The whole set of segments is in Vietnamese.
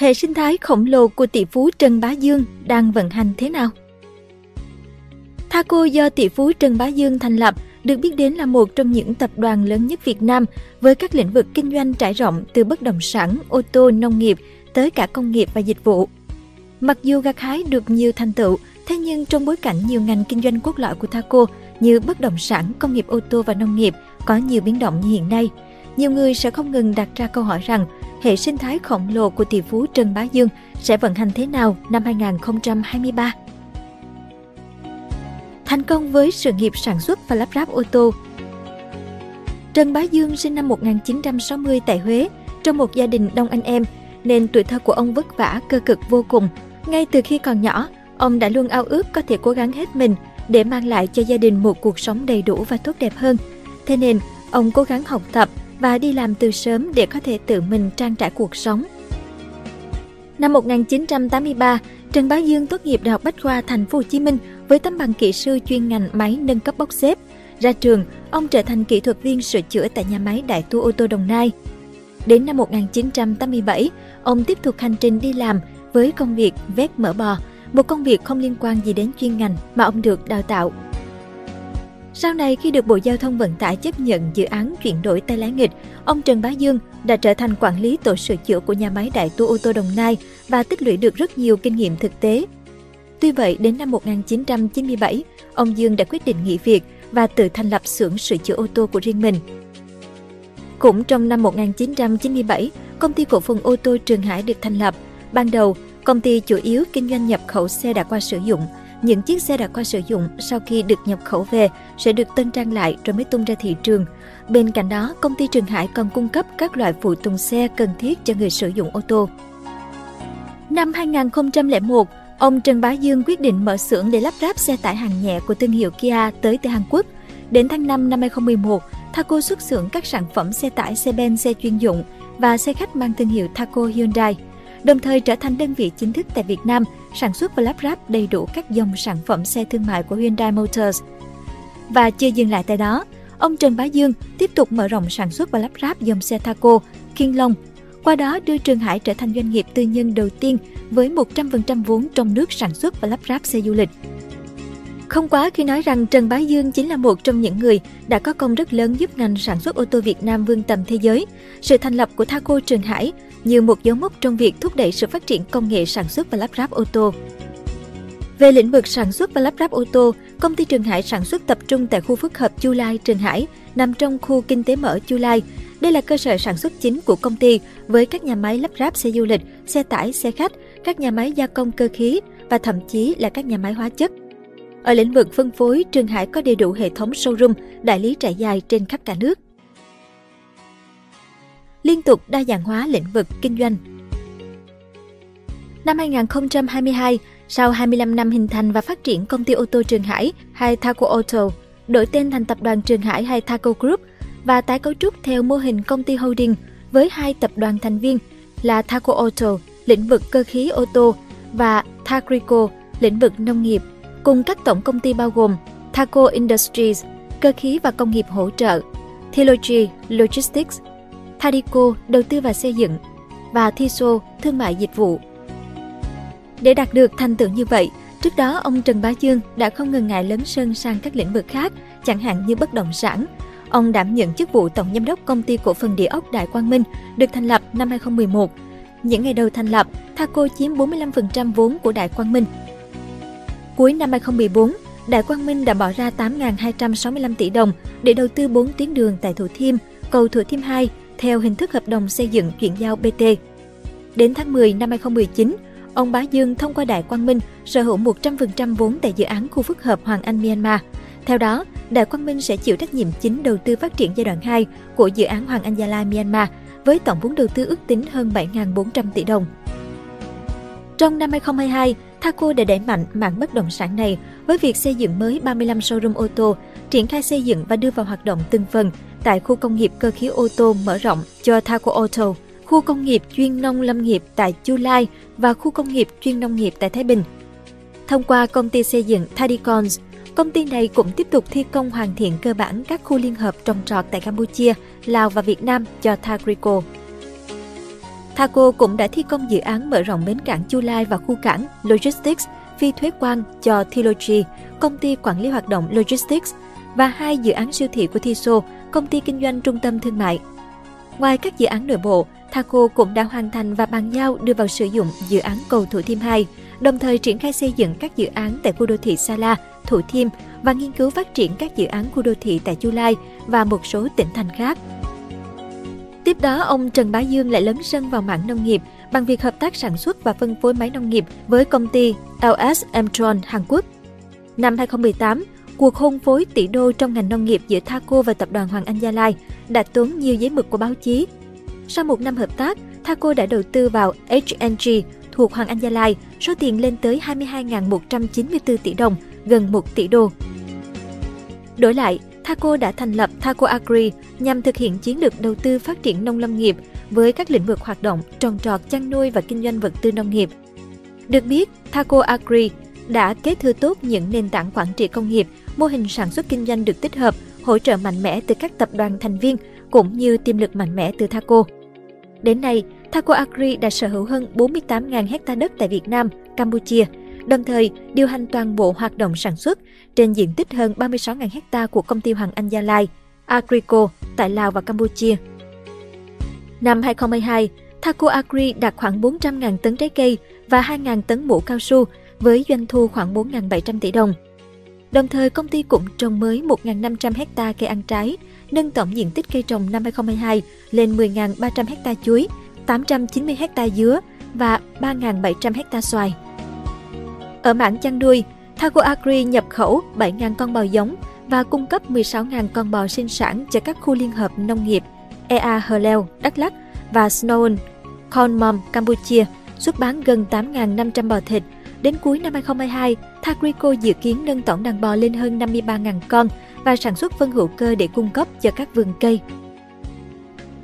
hệ sinh thái khổng lồ của tỷ phú Trần Bá Dương đang vận hành thế nào? Thaco do tỷ phú Trần Bá Dương thành lập được biết đến là một trong những tập đoàn lớn nhất Việt Nam với các lĩnh vực kinh doanh trải rộng từ bất động sản, ô tô, nông nghiệp tới cả công nghiệp và dịch vụ. Mặc dù gặt hái được nhiều thành tựu, thế nhưng trong bối cảnh nhiều ngành kinh doanh cốt lõi của Thaco như bất động sản, công nghiệp ô tô và nông nghiệp có nhiều biến động như hiện nay, nhiều người sẽ không ngừng đặt ra câu hỏi rằng hệ sinh thái khổng lồ của tỷ phú Trần Bá Dương sẽ vận hành thế nào năm 2023. Thành công với sự nghiệp sản xuất và lắp ráp ô tô Trần Bá Dương sinh năm 1960 tại Huế, trong một gia đình đông anh em, nên tuổi thơ của ông vất vả, cơ cực vô cùng. Ngay từ khi còn nhỏ, ông đã luôn ao ước có thể cố gắng hết mình để mang lại cho gia đình một cuộc sống đầy đủ và tốt đẹp hơn. Thế nên, ông cố gắng học tập và đi làm từ sớm để có thể tự mình trang trải cuộc sống. Năm 1983, Trần Bá Dương tốt nghiệp Đại học Bách khoa Thành phố Hồ Chí Minh với tấm bằng kỹ sư chuyên ngành máy nâng cấp bốc xếp. Ra trường, ông trở thành kỹ thuật viên sửa chữa tại nhà máy Đại Tu ô tô Đồng Nai. Đến năm 1987, ông tiếp tục hành trình đi làm với công việc vét mỡ bò, một công việc không liên quan gì đến chuyên ngành mà ông được đào tạo. Sau này khi được Bộ Giao thông Vận tải chấp nhận dự án chuyển đổi tay lái nghịch, ông Trần Bá Dương đã trở thành quản lý tổ sửa chữa của nhà máy Đại Tu ô tô Đồng Nai và tích lũy được rất nhiều kinh nghiệm thực tế. Tuy vậy, đến năm 1997, ông Dương đã quyết định nghỉ việc và tự thành lập xưởng sửa chữa ô tô của riêng mình. Cũng trong năm 1997, công ty cổ phần ô tô Trường Hải được thành lập. Ban đầu, công ty chủ yếu kinh doanh nhập khẩu xe đã qua sử dụng. Những chiếc xe đã qua sử dụng sau khi được nhập khẩu về sẽ được tân trang lại rồi mới tung ra thị trường. Bên cạnh đó, công ty Trường Hải còn cung cấp các loại phụ tùng xe cần thiết cho người sử dụng ô tô. Năm 2001, ông Trần Bá Dương quyết định mở xưởng để lắp ráp xe tải hàng nhẹ của thương hiệu Kia tới từ Hàn Quốc. Đến tháng 5 năm 2011, Thaco xuất xưởng các sản phẩm xe tải, xe ben, xe chuyên dụng và xe khách mang thương hiệu Thaco Hyundai, đồng thời trở thành đơn vị chính thức tại Việt Nam sản xuất và lắp ráp đầy đủ các dòng sản phẩm xe thương mại của Hyundai Motors. Và chưa dừng lại tại đó, ông Trần Bá Dương tiếp tục mở rộng sản xuất và lắp ráp dòng xe Thaco, King Long. Qua đó đưa Trường Hải trở thành doanh nghiệp tư nhân đầu tiên với 100% vốn trong nước sản xuất và lắp ráp xe du lịch. Không quá khi nói rằng Trần Bá Dương chính là một trong những người đã có công rất lớn giúp ngành sản xuất ô tô Việt Nam vươn tầm thế giới. Sự thành lập của Thaco Trường Hải như một dấu mốc trong việc thúc đẩy sự phát triển công nghệ sản xuất và lắp ráp ô tô. Về lĩnh vực sản xuất và lắp ráp ô tô, công ty Trường Hải sản xuất tập trung tại khu phức hợp Chu Lai, Trường Hải, nằm trong khu kinh tế mở Chu Lai. Đây là cơ sở sản xuất chính của công ty với các nhà máy lắp ráp xe du lịch, xe tải, xe khách, các nhà máy gia công cơ khí và thậm chí là các nhà máy hóa chất. Ở lĩnh vực phân phối, Trường Hải có đầy đủ hệ thống showroom, đại lý trải dài trên khắp cả nước. Liên tục đa dạng hóa lĩnh vực kinh doanh Năm 2022, sau 25 năm hình thành và phát triển công ty ô tô Trường Hải hay Thaco Auto, đổi tên thành tập đoàn Trường Hải hay Thaco Group và tái cấu trúc theo mô hình công ty holding với hai tập đoàn thành viên là Thaco Auto, lĩnh vực cơ khí ô tô và Thagrico, lĩnh vực nông nghiệp cùng các tổng công ty bao gồm Thaco Industries, cơ khí và công nghiệp hỗ trợ, Theology Logistics, Thadico, đầu tư và xây dựng, và Thiso, thương mại dịch vụ. Để đạt được thành tựu như vậy, trước đó ông Trần Bá Dương đã không ngần ngại lớn sân sang các lĩnh vực khác, chẳng hạn như bất động sản. Ông đảm nhận chức vụ tổng giám đốc công ty cổ phần địa ốc Đại Quang Minh, được thành lập năm 2011. Những ngày đầu thành lập, Thaco chiếm 45% vốn của Đại Quang Minh Cuối năm 2014, Đại Quang Minh đã bỏ ra 8.265 tỷ đồng để đầu tư 4 tuyến đường tại Thủ Thiêm, cầu Thủ Thiêm 2 theo hình thức hợp đồng xây dựng chuyển giao BT. Đến tháng 10 năm 2019, ông Bá Dương thông qua Đại Quang Minh sở hữu 100% vốn tại dự án khu phức hợp Hoàng Anh Myanmar. Theo đó, Đại Quang Minh sẽ chịu trách nhiệm chính đầu tư phát triển giai đoạn 2 của dự án Hoàng Anh Gia Lai Myanmar với tổng vốn đầu tư ước tính hơn 7.400 tỷ đồng. Trong năm 2022, Thaco đã đẩy mạnh mảng bất động sản này với việc xây dựng mới 35 showroom ô tô, triển khai xây dựng và đưa vào hoạt động từng phần tại khu công nghiệp cơ khí ô tô mở rộng cho Thaco Auto, khu công nghiệp chuyên nông lâm nghiệp tại Chu Lai và khu công nghiệp chuyên nông nghiệp tại Thái Bình. Thông qua công ty xây dựng Thadicons, công ty này cũng tiếp tục thi công hoàn thiện cơ bản các khu liên hợp trồng trọt tại Campuchia, Lào và Việt Nam cho Thagrico. Thaco cũng đã thi công dự án mở rộng bến cảng Chu Lai và khu cảng Logistics phi thuế quan cho Thilogy, công ty quản lý hoạt động Logistics, và hai dự án siêu thị của Thiso, công ty kinh doanh trung tâm thương mại. Ngoài các dự án nội bộ, Thaco cũng đã hoàn thành và bàn giao đưa vào sử dụng dự án cầu Thủ Thiêm 2, đồng thời triển khai xây dựng các dự án tại khu đô thị Sala, Thủ Thiêm và nghiên cứu phát triển các dự án khu đô thị tại Chu Lai và một số tỉnh thành khác. Tiếp đó, ông Trần Bá Dương lại lấn sân vào mảng nông nghiệp bằng việc hợp tác sản xuất và phân phối máy nông nghiệp với công ty LS Mtron Hàn Quốc. Năm 2018, cuộc hôn phối tỷ đô trong ngành nông nghiệp giữa Thaco và tập đoàn Hoàng Anh Gia Lai đã tốn nhiều giấy mực của báo chí. Sau một năm hợp tác, Thaco đã đầu tư vào HNG thuộc Hoàng Anh Gia Lai, số tiền lên tới 22.194 tỷ đồng, gần 1 tỷ đô. Đổi lại, Thaco đã thành lập Thaco Agri nhằm thực hiện chiến lược đầu tư phát triển nông lâm nghiệp với các lĩnh vực hoạt động trồng trọt, chăn nuôi và kinh doanh vật tư nông nghiệp. Được biết, Thaco Agri đã kế thừa tốt những nền tảng quản trị công nghiệp, mô hình sản xuất kinh doanh được tích hợp, hỗ trợ mạnh mẽ từ các tập đoàn thành viên cũng như tiềm lực mạnh mẽ từ Thaco. Đến nay, Thaco Agri đã sở hữu hơn 48.000 hecta đất tại Việt Nam, Campuchia, đồng thời điều hành toàn bộ hoạt động sản xuất trên diện tích hơn 36.000 hecta của công ty Hoàng Anh Gia Lai, Agrico tại Lào và Campuchia. Năm 2022, Thaco Agri đạt khoảng 400.000 tấn trái cây và 2.000 tấn mũ cao su với doanh thu khoảng 4.700 tỷ đồng. Đồng thời, công ty cũng trồng mới 1.500 hecta cây ăn trái, nâng tổng diện tích cây trồng năm 2022 lên 10.300 hecta chuối, 890 hecta dứa và 3.700 hecta xoài. Ở mảng chăn nuôi, Thaco Agri nhập khẩu 7.000 con bò giống và cung cấp 16.000 con bò sinh sản cho các khu liên hợp nông nghiệp EA Hờ Leo, Đắk Lắk và Snowen, Khon Campuchia, xuất bán gần 8.500 bò thịt. Đến cuối năm 2022, Thagrico dự kiến nâng tổng đàn bò lên hơn 53.000 con và sản xuất phân hữu cơ để cung cấp cho các vườn cây.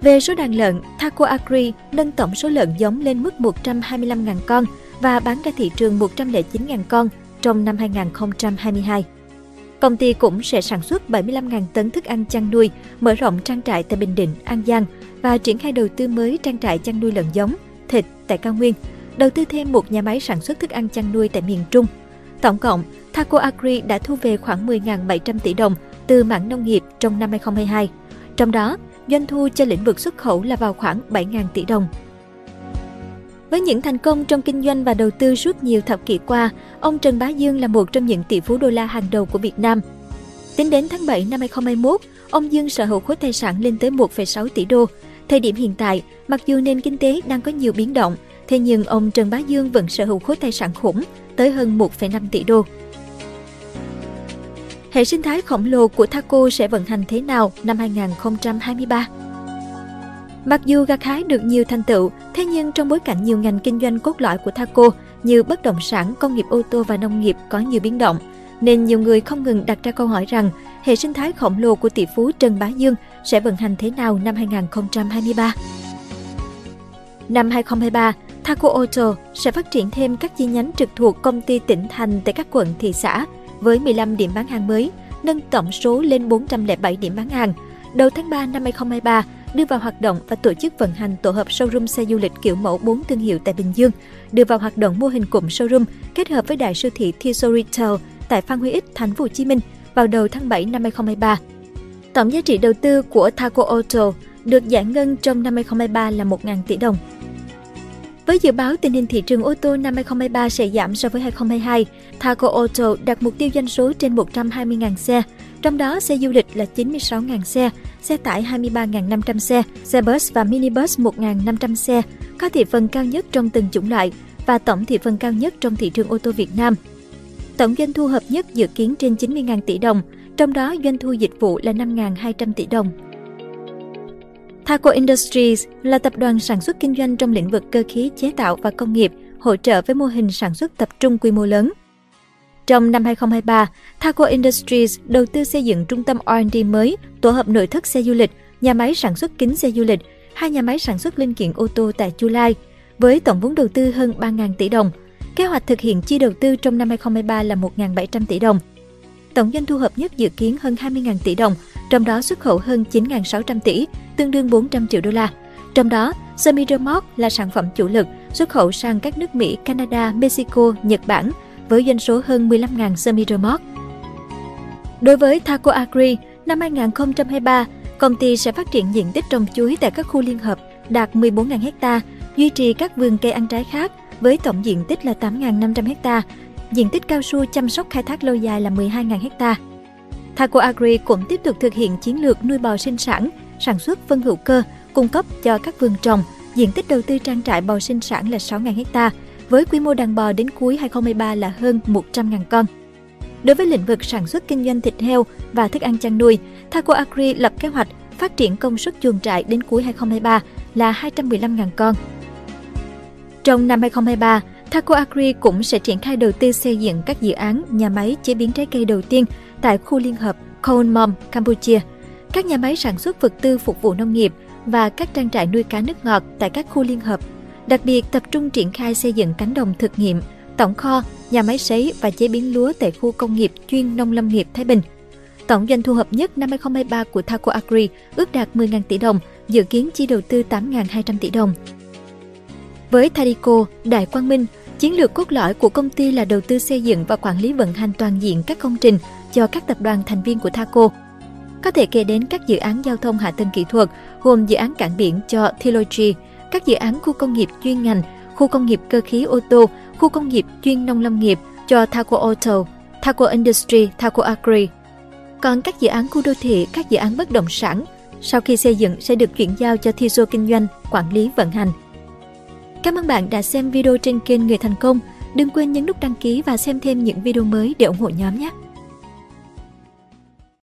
Về số đàn lợn, Thaco Agri nâng tổng số lợn giống lên mức 125.000 con và bán ra thị trường 109.000 con trong năm 2022. Công ty cũng sẽ sản xuất 75.000 tấn thức ăn chăn nuôi, mở rộng trang trại tại Bình Định, An Giang và triển khai đầu tư mới trang trại chăn nuôi lợn giống, thịt tại Cao Nguyên, đầu tư thêm một nhà máy sản xuất thức ăn chăn nuôi tại miền Trung. Tổng cộng, Thaco Agri đã thu về khoảng 10.700 tỷ đồng từ mảng nông nghiệp trong năm 2022. Trong đó, doanh thu cho lĩnh vực xuất khẩu là vào khoảng 7.000 tỷ đồng. Với những thành công trong kinh doanh và đầu tư suốt nhiều thập kỷ qua, ông Trần Bá Dương là một trong những tỷ phú đô la hàng đầu của Việt Nam. Tính đến tháng 7 năm 2021, ông Dương sở hữu khối tài sản lên tới 1,6 tỷ đô. Thời điểm hiện tại, mặc dù nền kinh tế đang có nhiều biến động, thế nhưng ông Trần Bá Dương vẫn sở hữu khối tài sản khủng tới hơn 1,5 tỷ đô. Hệ sinh thái khổng lồ của Thaco sẽ vận hành thế nào năm 2023? Mặc dù gặt hái được nhiều thành tựu, thế nhưng trong bối cảnh nhiều ngành kinh doanh cốt lõi của Thaco như bất động sản, công nghiệp ô tô và nông nghiệp có nhiều biến động, nên nhiều người không ngừng đặt ra câu hỏi rằng hệ sinh thái khổng lồ của tỷ phú Trần Bá Dương sẽ vận hành thế nào năm 2023. Năm 2023, Thaco Auto sẽ phát triển thêm các chi nhánh trực thuộc công ty tỉnh thành tại các quận thị xã với 15 điểm bán hàng mới, nâng tổng số lên 407 điểm bán hàng. Đầu tháng 3 năm 2023, đưa vào hoạt động và tổ chức vận hành tổ hợp showroom xe du lịch kiểu mẫu 4 thương hiệu tại Bình Dương, đưa vào hoạt động mô hình cụm showroom kết hợp với đại siêu thị Tissot Retail tại Phan Huy Ích, thành phố Hồ Chí Minh vào đầu tháng 7 năm 2023. Tổng giá trị đầu tư của Thaco Auto được giải ngân trong năm 2023 là 1.000 tỷ đồng. Với dự báo tình hình thị trường ô tô năm 2023 sẽ giảm so với 2022, Thaco Auto đặt mục tiêu doanh số trên 120.000 xe, trong đó xe du lịch là 96.000 xe, xe tải 23.500 xe, xe bus và minibus 1.500 xe, có thị phần cao nhất trong từng chủng loại và tổng thị phần cao nhất trong thị trường ô tô Việt Nam. Tổng doanh thu hợp nhất dự kiến trên 90.000 tỷ đồng, trong đó doanh thu dịch vụ là 5.200 tỷ đồng. Thaco Industries là tập đoàn sản xuất kinh doanh trong lĩnh vực cơ khí chế tạo và công nghiệp, hỗ trợ với mô hình sản xuất tập trung quy mô lớn. Trong năm 2023, Thaco Industries đầu tư xây dựng trung tâm R&D mới, tổ hợp nội thất xe du lịch, nhà máy sản xuất kính xe du lịch, hai nhà máy sản xuất linh kiện ô tô tại Chu Lai, với tổng vốn đầu tư hơn 3.000 tỷ đồng. Kế hoạch thực hiện chi đầu tư trong năm 2023 là 1.700 tỷ đồng. Tổng doanh thu hợp nhất dự kiến hơn 20.000 tỷ đồng, trong đó xuất khẩu hơn 9.600 tỷ, tương đương 400 triệu đô la. Trong đó, semi remote là sản phẩm chủ lực xuất khẩu sang các nước Mỹ, Canada, Mexico, Nhật Bản với doanh số hơn 15.000 Semiramont. Đối với Thaco Agri, năm 2023, công ty sẽ phát triển diện tích trồng chuối tại các khu liên hợp đạt 14.000 ha, duy trì các vườn cây ăn trái khác với tổng diện tích là 8.500 ha, diện tích cao su chăm sóc khai thác lâu dài là 12.000 ha. Thaco Agri cũng tiếp tục thực hiện chiến lược nuôi bò sinh sản, sản xuất phân hữu cơ, cung cấp cho các vườn trồng. Diện tích đầu tư trang trại bò sinh sản là 6.000 ha, với quy mô đàn bò đến cuối 2023 là hơn 100.000 con. Đối với lĩnh vực sản xuất kinh doanh thịt heo và thức ăn chăn nuôi, Thaco Agri lập kế hoạch phát triển công suất chuồng trại đến cuối 2023 là 215.000 con. Trong năm 2023, Thaco Agri cũng sẽ triển khai đầu tư xây dựng các dự án nhà máy chế biến trái cây đầu tiên tại khu liên hợp Khon Mom, Campuchia, các nhà máy sản xuất vật tư phục vụ nông nghiệp và các trang trại nuôi cá nước ngọt tại các khu liên hợp. Đặc biệt tập trung triển khai xây dựng cánh đồng thực nghiệm, tổng kho, nhà máy sấy và chế biến lúa tại khu công nghiệp chuyên nông lâm nghiệp Thái Bình. Tổng doanh thu hợp nhất năm 2023 của Thaco Agri ước đạt 10.000 tỷ đồng, dự kiến chi đầu tư 8.200 tỷ đồng. Với Thadico, Đại Quang Minh, chiến lược cốt lõi của công ty là đầu tư xây dựng và quản lý vận hành toàn diện các công trình cho các tập đoàn thành viên của Thaco. Có thể kể đến các dự án giao thông hạ tầng kỹ thuật, gồm dự án cảng biển cho Trilogy, các dự án khu công nghiệp chuyên ngành, khu công nghiệp cơ khí ô tô, khu công nghiệp chuyên nông lâm nghiệp cho Thaco Auto, Thaco Industry, Thaco Agri. Còn các dự án khu đô thị, các dự án bất động sản, sau khi xây dựng sẽ được chuyển giao cho Thiso Kinh doanh, quản lý vận hành. Cảm ơn bạn đã xem video trên kênh Người Thành Công. Đừng quên nhấn nút đăng ký và xem thêm những video mới để ủng hộ nhóm nhé!